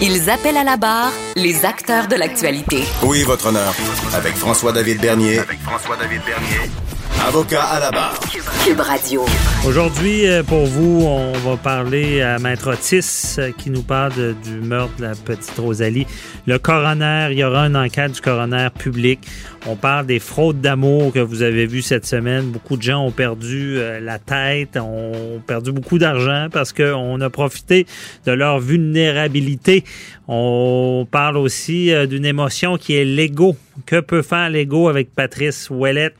Ils appellent à la barre les acteurs de l'actualité. Oui, votre honneur. Avec François-David Bernier. Avec François-David Bernier. Avocat à la barre. Cube Radio. Aujourd'hui, euh, pour vous, on va parler à Maître Otis euh, qui nous parle de- du meurtre de la petite Rosalie. Le coroner, il y aura une enquête du coroner public. On parle des fraudes d'amour que vous avez vues cette semaine. Beaucoup de gens ont perdu euh, la tête, ont perdu beaucoup d'argent parce qu'on a profité de leur vulnérabilité. On parle aussi d'une émotion qui est l'ego. Que peut faire l'ego avec Patrice Ouellette?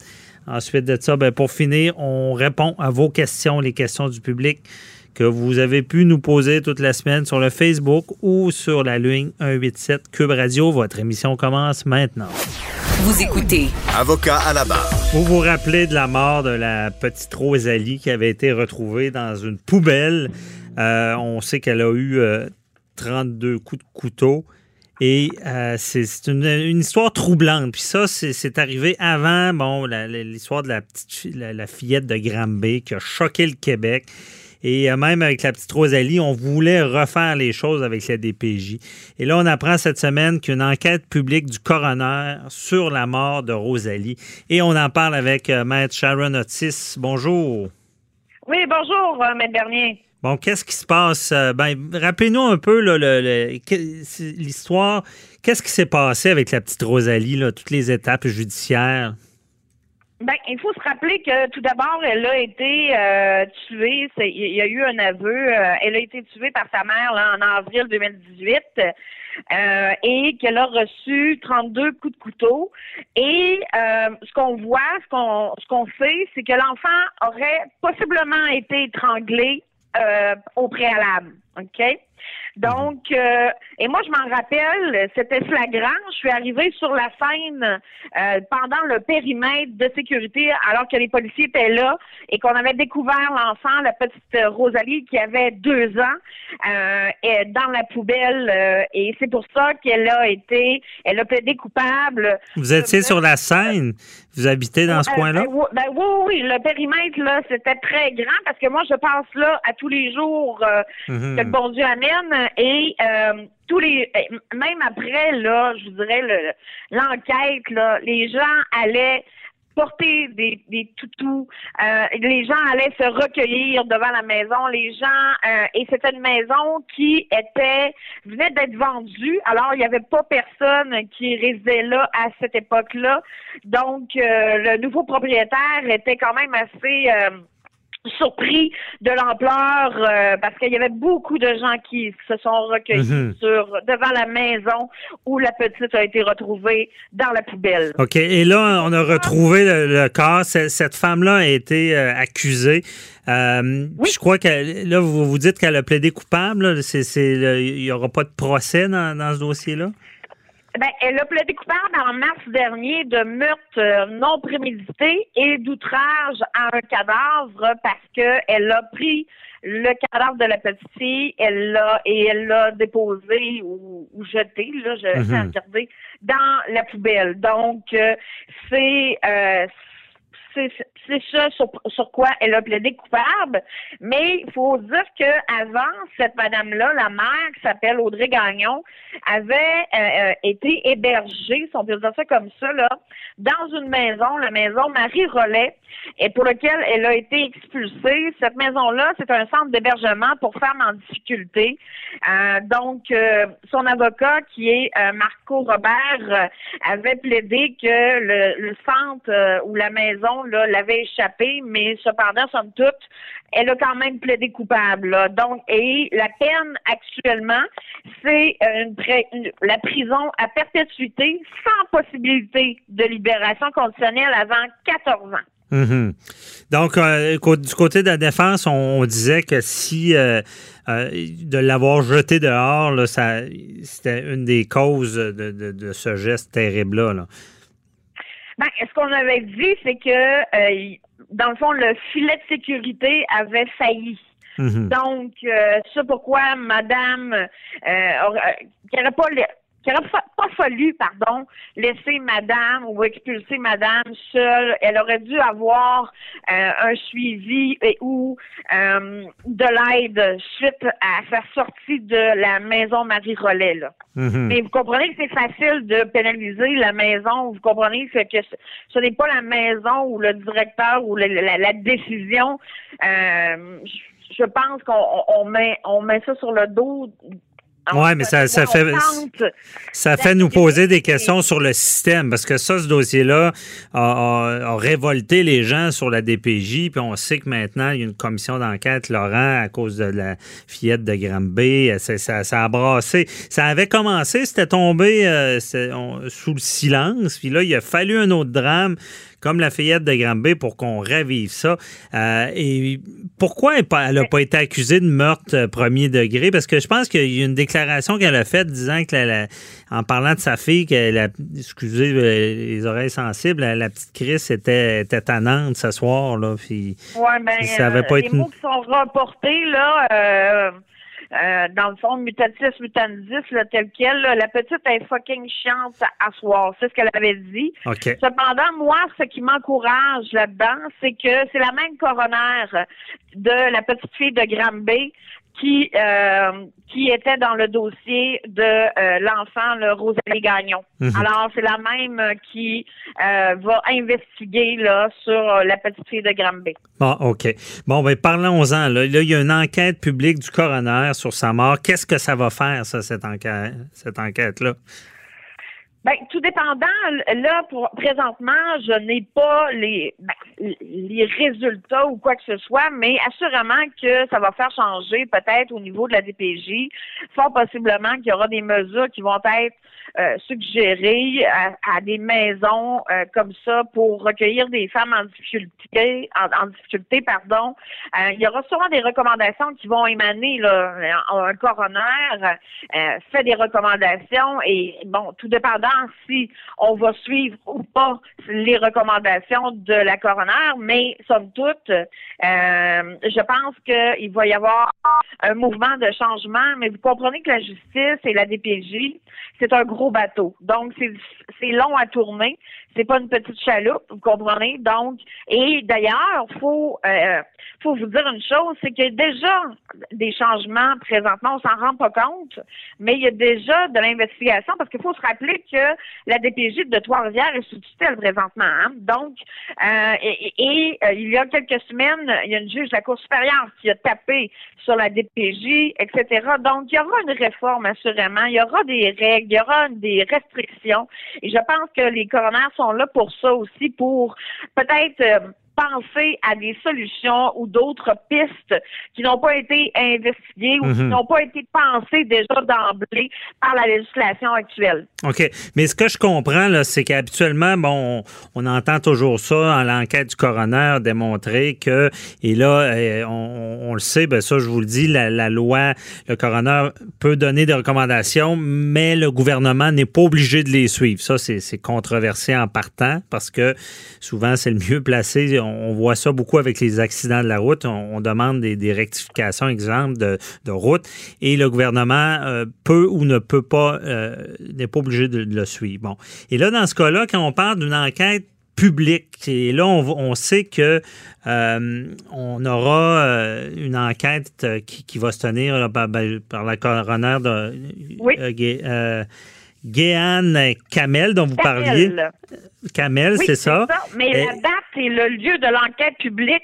Ensuite de ça, ben, pour finir, on répond à vos questions, les questions du public que vous avez pu nous poser toute la semaine sur le Facebook ou sur la ligne 187 Cube Radio. Votre émission commence maintenant. Vous écoutez Avocat à la barre. Vous vous rappelez de la mort de la petite Rosalie qui avait été retrouvée dans une poubelle. Euh, on sait qu'elle a eu euh, 32 coups de couteau. Et euh, c'est une, histoire troublante. Puis ça, c'est arrivé avant bon, l'histoire de la petite la, la fillette de Granby qui a choqué le Québec. Et euh, même avec la petite Rosalie, on voulait refaire les choses avec la DPJ. Et là, on apprend cette semaine qu'une enquête publique du coroner sur la mort de Rosalie. Et on en parle avec euh, Maître Sharon Otis. Bonjour. Oui, bonjour, Maître Bernier. Bon, qu'est-ce qui se passe? Euh, Ben, rappelez-nous un peu l'histoire. Qu'est-ce qui s'est passé avec la petite Rosalie, toutes les étapes judiciaires? Ben, il faut se rappeler que tout d'abord, elle a été euh, tuée. Il y a eu un aveu. euh, elle a été tuée par sa mère en avril 2018 euh, et qu'elle a reçu 32 coups de couteau. Et ce qu'on voit, ce qu'on ce qu'on sait, c'est que l'enfant aurait possiblement été étranglé euh, au préalable. OK? Donc, euh, et moi, je m'en rappelle, c'était flagrant. Je suis arrivée sur la scène euh, pendant le périmètre de sécurité, alors que les policiers étaient là et qu'on avait découvert l'enfant, la petite Rosalie, qui avait deux ans, euh, et dans la poubelle. euh, et c'est pour ça qu'elle a été, elle a plaidé coupable. Vous étiez sur la scène. Vous habitez dans ce coin-là? ben, oui, ben oui, oui, le périmètre, là, c'était très grand parce que moi, je passe là à tous les jours euh, Mhm. que le bon Dieu amène et euh, tous les euh, même après, là, je dirais le- l'enquête, là, les gens allaient porter des, toutous, euh, les gens allaient se recueillir devant la maison, les gens euh, et c'était une maison qui était venait d'être vendue, alors il n'y avait pas personne qui résidait là à cette époque-là, donc le nouveau propriétaire était quand même assez surpris de l'ampleur euh, parce qu'il y avait beaucoup de gens qui se sont recueillis Mhm. sur devant la maison où la petite a été retrouvée dans la poubelle. OK. Et là, on a retrouvé le, le corps. Cette femme-là a été euh, accusée. Euh, Oui. Je crois que là, vous vous dites qu'elle a plaidé coupable. Il n'y aura pas de procès dans, dans ce dossier-là? Ben, elle a plaidé coupable en mars dernier de meurtre euh, non prémédité et d'outrage à un cadavre parce que elle a pris le cadavre de la petite fille, elle l'a et elle l'a déposé ou, ou jeté, là, je Mhm. vais regarder, dans la poubelle. Donc, euh, c'est euh, c'est ça sur, quoi elle a plaidé coupable. Mais il faut dire que avant cette madame-là, la mère qui s'appelle Audrey Gagnon, avait euh, euh, été hébergée, si on peut dire ça comme ça, là, dans une maison, la maison Marie Rollet, et pour laquelle elle a été expulsée. Cette maison-là, c'est un centre d'hébergement pour femmes en difficulté. Euh, donc, son avocat, qui est Marco Robert, avait plaidé que le, centre ou la maison l'avait échappé, mais cependant, somme toute, elle a quand même plaidé coupable. Donc, et la peine actuellement, c'est euh, la prison à perpétuité sans possibilité de libération conditionnelle avant 14 ans. Mhm. Donc, euh, du côté de la défense, on, disait que si euh, euh, de l'avoir jeté dehors, c'était une des causes de, ce geste terrible-là. là. Ben, ce qu'on avait dit, c'est que, euh, dans le fond, le filet de sécurité avait failli. Mhm. Donc, euh, c'est pourquoi Madame, euh, aurait- qui n'aurait pas, le- qui aurait fa- pas fallu, pardon, laisser Madame ou expulser Madame seule. Elle aurait dû avoir euh, un suivi et ou euh, de l'aide suite à sa sortie de la maison Marie-Rollet. Mhm. Mais vous comprenez que c'est facile de pénaliser la maison. Vous comprenez que ce, ce n'est pas la maison ou le directeur ou le- la, la décision. Euh, je- pense qu'on on- on met on met ça sur le dos. Ouais, mais ça- ça fait- Ça fait nous poser des questions sur le système, parce que ça, ce dossier-là a, a- a révolté les gens sur la DPJ, puis on sait que maintenant, il y a une commission d'enquête, Laurent, à cause de la fillette de Granby. Ça, ça, ça a brassé. Ça avait commencé, c'était tombé euh, on- sous le silence, puis là, il a fallu un autre drame comme la fillette de Granby pour qu'on ravive ça. Euh, et pourquoi elle n'a pas été accusée de meurtre euh, premier degré? Parce que je pense qu'il y a une déclaration qu'elle a faite disant que, la- la- en parlant de sa fille, qu'elle a, excusez euh, les oreilles sensibles, la, la petite Chris était, était tannante ce soir. Là, puis, Ouais, ben, Ça avait pas euh, été- les mots qui sont reportés, là, euh, euh, dans le fond, mutatis mutandis, là, tel quel, là, la petite est fucking chiante à, soir. C'est ce qu'elle avait dit. Cependant, moi, ce qui m'encourage là-dedans, c'est que c'est la même coroner de la petite fille de Granby qui euh, qui était dans le dossier de euh, l'enfant, le Rosalie Gagnon. Mhm. Alors, c'est la même qui euh, va investiguer là sur euh, la petite fille de Granby. Bon, OK. Bon, ben parlons-en. Là. Là, il y a une enquête publique du coroner sur sa mort. Qu'est-ce que ça va faire, ça, cette enquête, cette enquête-là? Ben, tout dépendant, là, pour, présentement, je n'ai pas les, ben, les résultats ou quoi que ce soit, mais assurément que ça va faire changer peut-être au niveau de la DPJ. Fort possiblement qu'il y aura des mesures qui vont être euh, suggérées à, à des maisons euh, comme ça pour recueillir des femmes en difficulté, en, en difficulté, pardon. Euh, il y aura sûrement des recommandations qui vont émaner là, un, un coroner euh, fait des recommandations et bon, tout dépendant si on va suivre ou pas les recommandations de la coroner, mais somme toute, euh, je pense qu'il va y avoir un mouvement de changement, mais vous comprenez que la justice et la DPJ, c'est un gros bateau. Donc, c'est c'est long à tourner. C'est pas une petite chaloupe, vous comprenez? Donc, et d'ailleurs, faut euh, faut vous dire une chose, c'est qu'il y a déjà des changements présentement, on s'en rend pas compte, mais il y a déjà de l'investigation parce qu'il faut se rappeler que la DPJ de Trois-Rivières est sous tutelle présentement. hein. Donc, euh, et, et, euh, il y a quelques semaines, il y a une juge de la Cour supérieure qui a tapé sur la DPJ, etc. Donc, il y aura une réforme assurément, il y aura des règles, il y aura des restrictions, et je pense que les coronaires sont là pour ça aussi, pour peut-être euh, penser à des solutions ou d'autres pistes qui n'ont pas été investiguées ou qui Mhm. n'ont pas été pensées déjà d'emblée par la législation actuelle. OK. Mais ce que je comprends, c'est qu'habituellement, bon, on, on entend toujours ça en l'enquête du coroner démontrer que, et là, euh, on, on le sait, ben ça, je vous le dis, la, la loi, le coroner peut donner des recommandations, mais le gouvernement n'est pas obligé de les suivre. Ça, c'est controversé en partant parce que souvent, c'est le mieux placé. On, voit ça beaucoup avec les accidents de la route. On, on demande des, des rectifications, exemple, de, de route, et le gouvernement euh, peut ou ne peut pas, euh, n'est pas obligé de, de le suivre. Bon. Et là, dans ce cas-là, quand on parle d'une enquête publique, et là, on, on sait que euh, on aura euh, une enquête qui, qui va se tenir là, par, ben, par la coroner de Oui. euh, Guéane Kamel, dont vous parliez. Kamel. Oui, c'est ça. Mais Et- la date et le lieu de l'enquête publique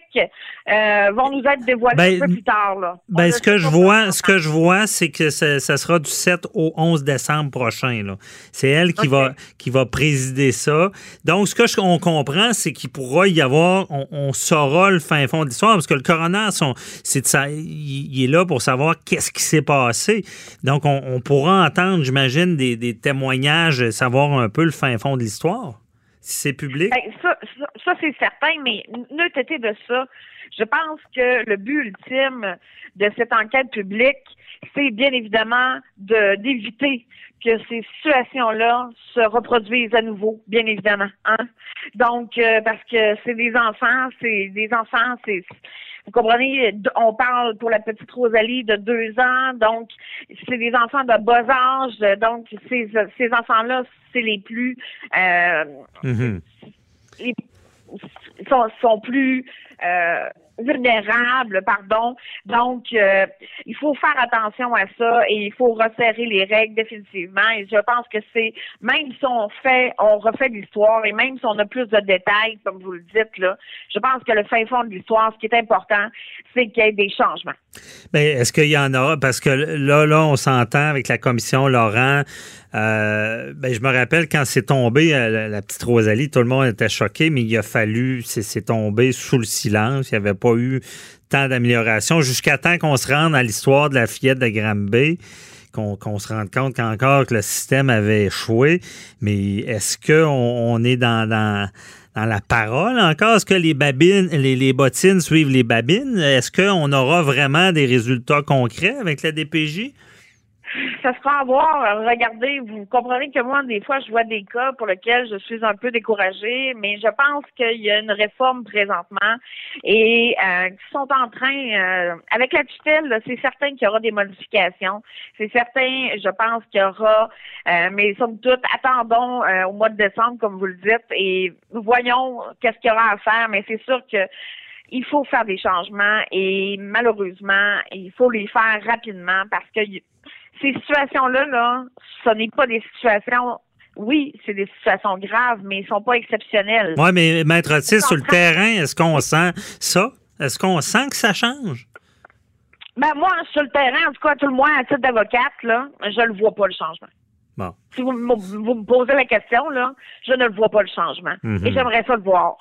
euh, vont nous être dévoilés Ben, un peu plus tard. Là. Ben, ce que je vois, ce que je vois, c'est que ça, ça sera du 7 au 11 décembre prochain. C'est elle qui va qui va présider ça. Donc, ce que je- on comprend, c'est qu'il pourra y avoir, on, on saura le fin fond de l'histoire, parce que le coroner, son, ça, il, il est là pour savoir qu'est-ce qui s'est passé. Donc, on, on pourra entendre, j'imagine, des, des témoignages, savoir un peu le fin fond de l'histoire. Si c'est public? Ben, ça, ça, c'est certain, mais neutre été de ça, je pense que le but ultime de cette enquête publique, c'est bien évidemment de d'éviter que ces situations-là se reproduisent à nouveau, bien évidemment. Hein? Donc, euh, parce que c'est des enfants, c'est des enfants, c'est vous comprenez, on parle pour la petite Rosalie de deux ans, donc c'est des enfants de bas âge, donc ces, ces enfants-là, c'est les plus euh, mm-hmm. sont, sont plus euh, vulnérables, pardon. Donc, euh, il faut faire attention à ça et il faut resserrer les règles définitivement. Et je pense que c'est, même si on fait, on refait l'histoire et même si on a plus de détails, comme vous le dites, là, je pense que le fin fond de l'histoire, ce qui est important, c'est qu'il y ait des changements. Mais est-ce qu'il y en a? Parce que là, là, on s'entend avec la commission Laurent. Euh, ben, je me rappelle quand c'est tombé, euh, la, petite Rosalie, tout le monde était choqué, mais il a fallu, c'est tombé sous le silence. Il n'y avait pas eu tant d'amélioration jusqu'à temps qu'on se rende à l'histoire de la fillette de Granby qu'on se rende compte qu'encore que le système avait échoué. Mais est-ce qu'on on est dans, la parole encore? Est-ce que les babines, les, les bottines suivent les babines? Est-ce qu'on aura vraiment des résultats concrets avec la DPJ? Ça sera à voir. Regardez, vous comprenez que moi, des fois, je vois des cas pour lesquels je suis un peu découragée, mais je pense qu'il y a une réforme présentement et euh, qui sont en train, euh, avec la tutelle, c'est certain qu'il y aura des modifications. C'est certain, je pense qu'il y aura, euh, mais somme toute, attendons euh, au mois de décembre, comme vous le dites, et voyons qu'est-ce qu'il y aura à faire, mais c'est sûr que il faut faire des changements et malheureusement, il faut les faire rapidement parce que ces situations-là, là, ce n'est pas des situations oui, c'est des situations graves, mais ils ne sont pas exceptionnelles. Oui, mais Maître Otis, sur le terrain, est-ce qu'on sent ça? Est-ce qu'on sent que ça change? Ben moi, sur le terrain, en tout cas, tout le moins, à titre d'avocate, là, je ne vois pas le changement. Bon. Si vous, me posez la question, là, je ne le vois pas le changement. Mhm. Et j'aimerais ça le voir.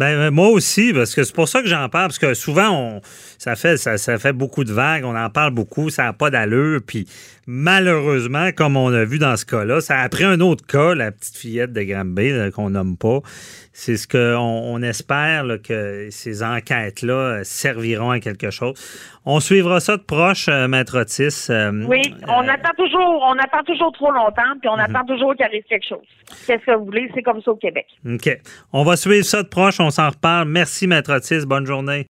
Ben, euh, moi aussi, parce que c'est pour ça que j'en parle, parce que souvent, on, ça, fait, ça, ça fait beaucoup de vagues, on en parle beaucoup, ça n'a pas d'allure, puis malheureusement, comme on a vu dans ce cas-là, ça a pris un autre cas, la petite fillette de Granby, qu'on nomme pas. C'est ce qu'on on espère que ces enquêtes-là serviront à quelque chose. On suivra ça de proche, euh, Maître Otis. Euh, oui, on attend toujours, on attend toujours trop longtemps, puis on mhm. attend toujours qu'il arrive quelque chose. Qu'est-ce que vous voulez? C'est comme ça au Québec. OK. On va suivre ça de proche, on s'en reparle. Merci, Maître Otis. Bonne journée.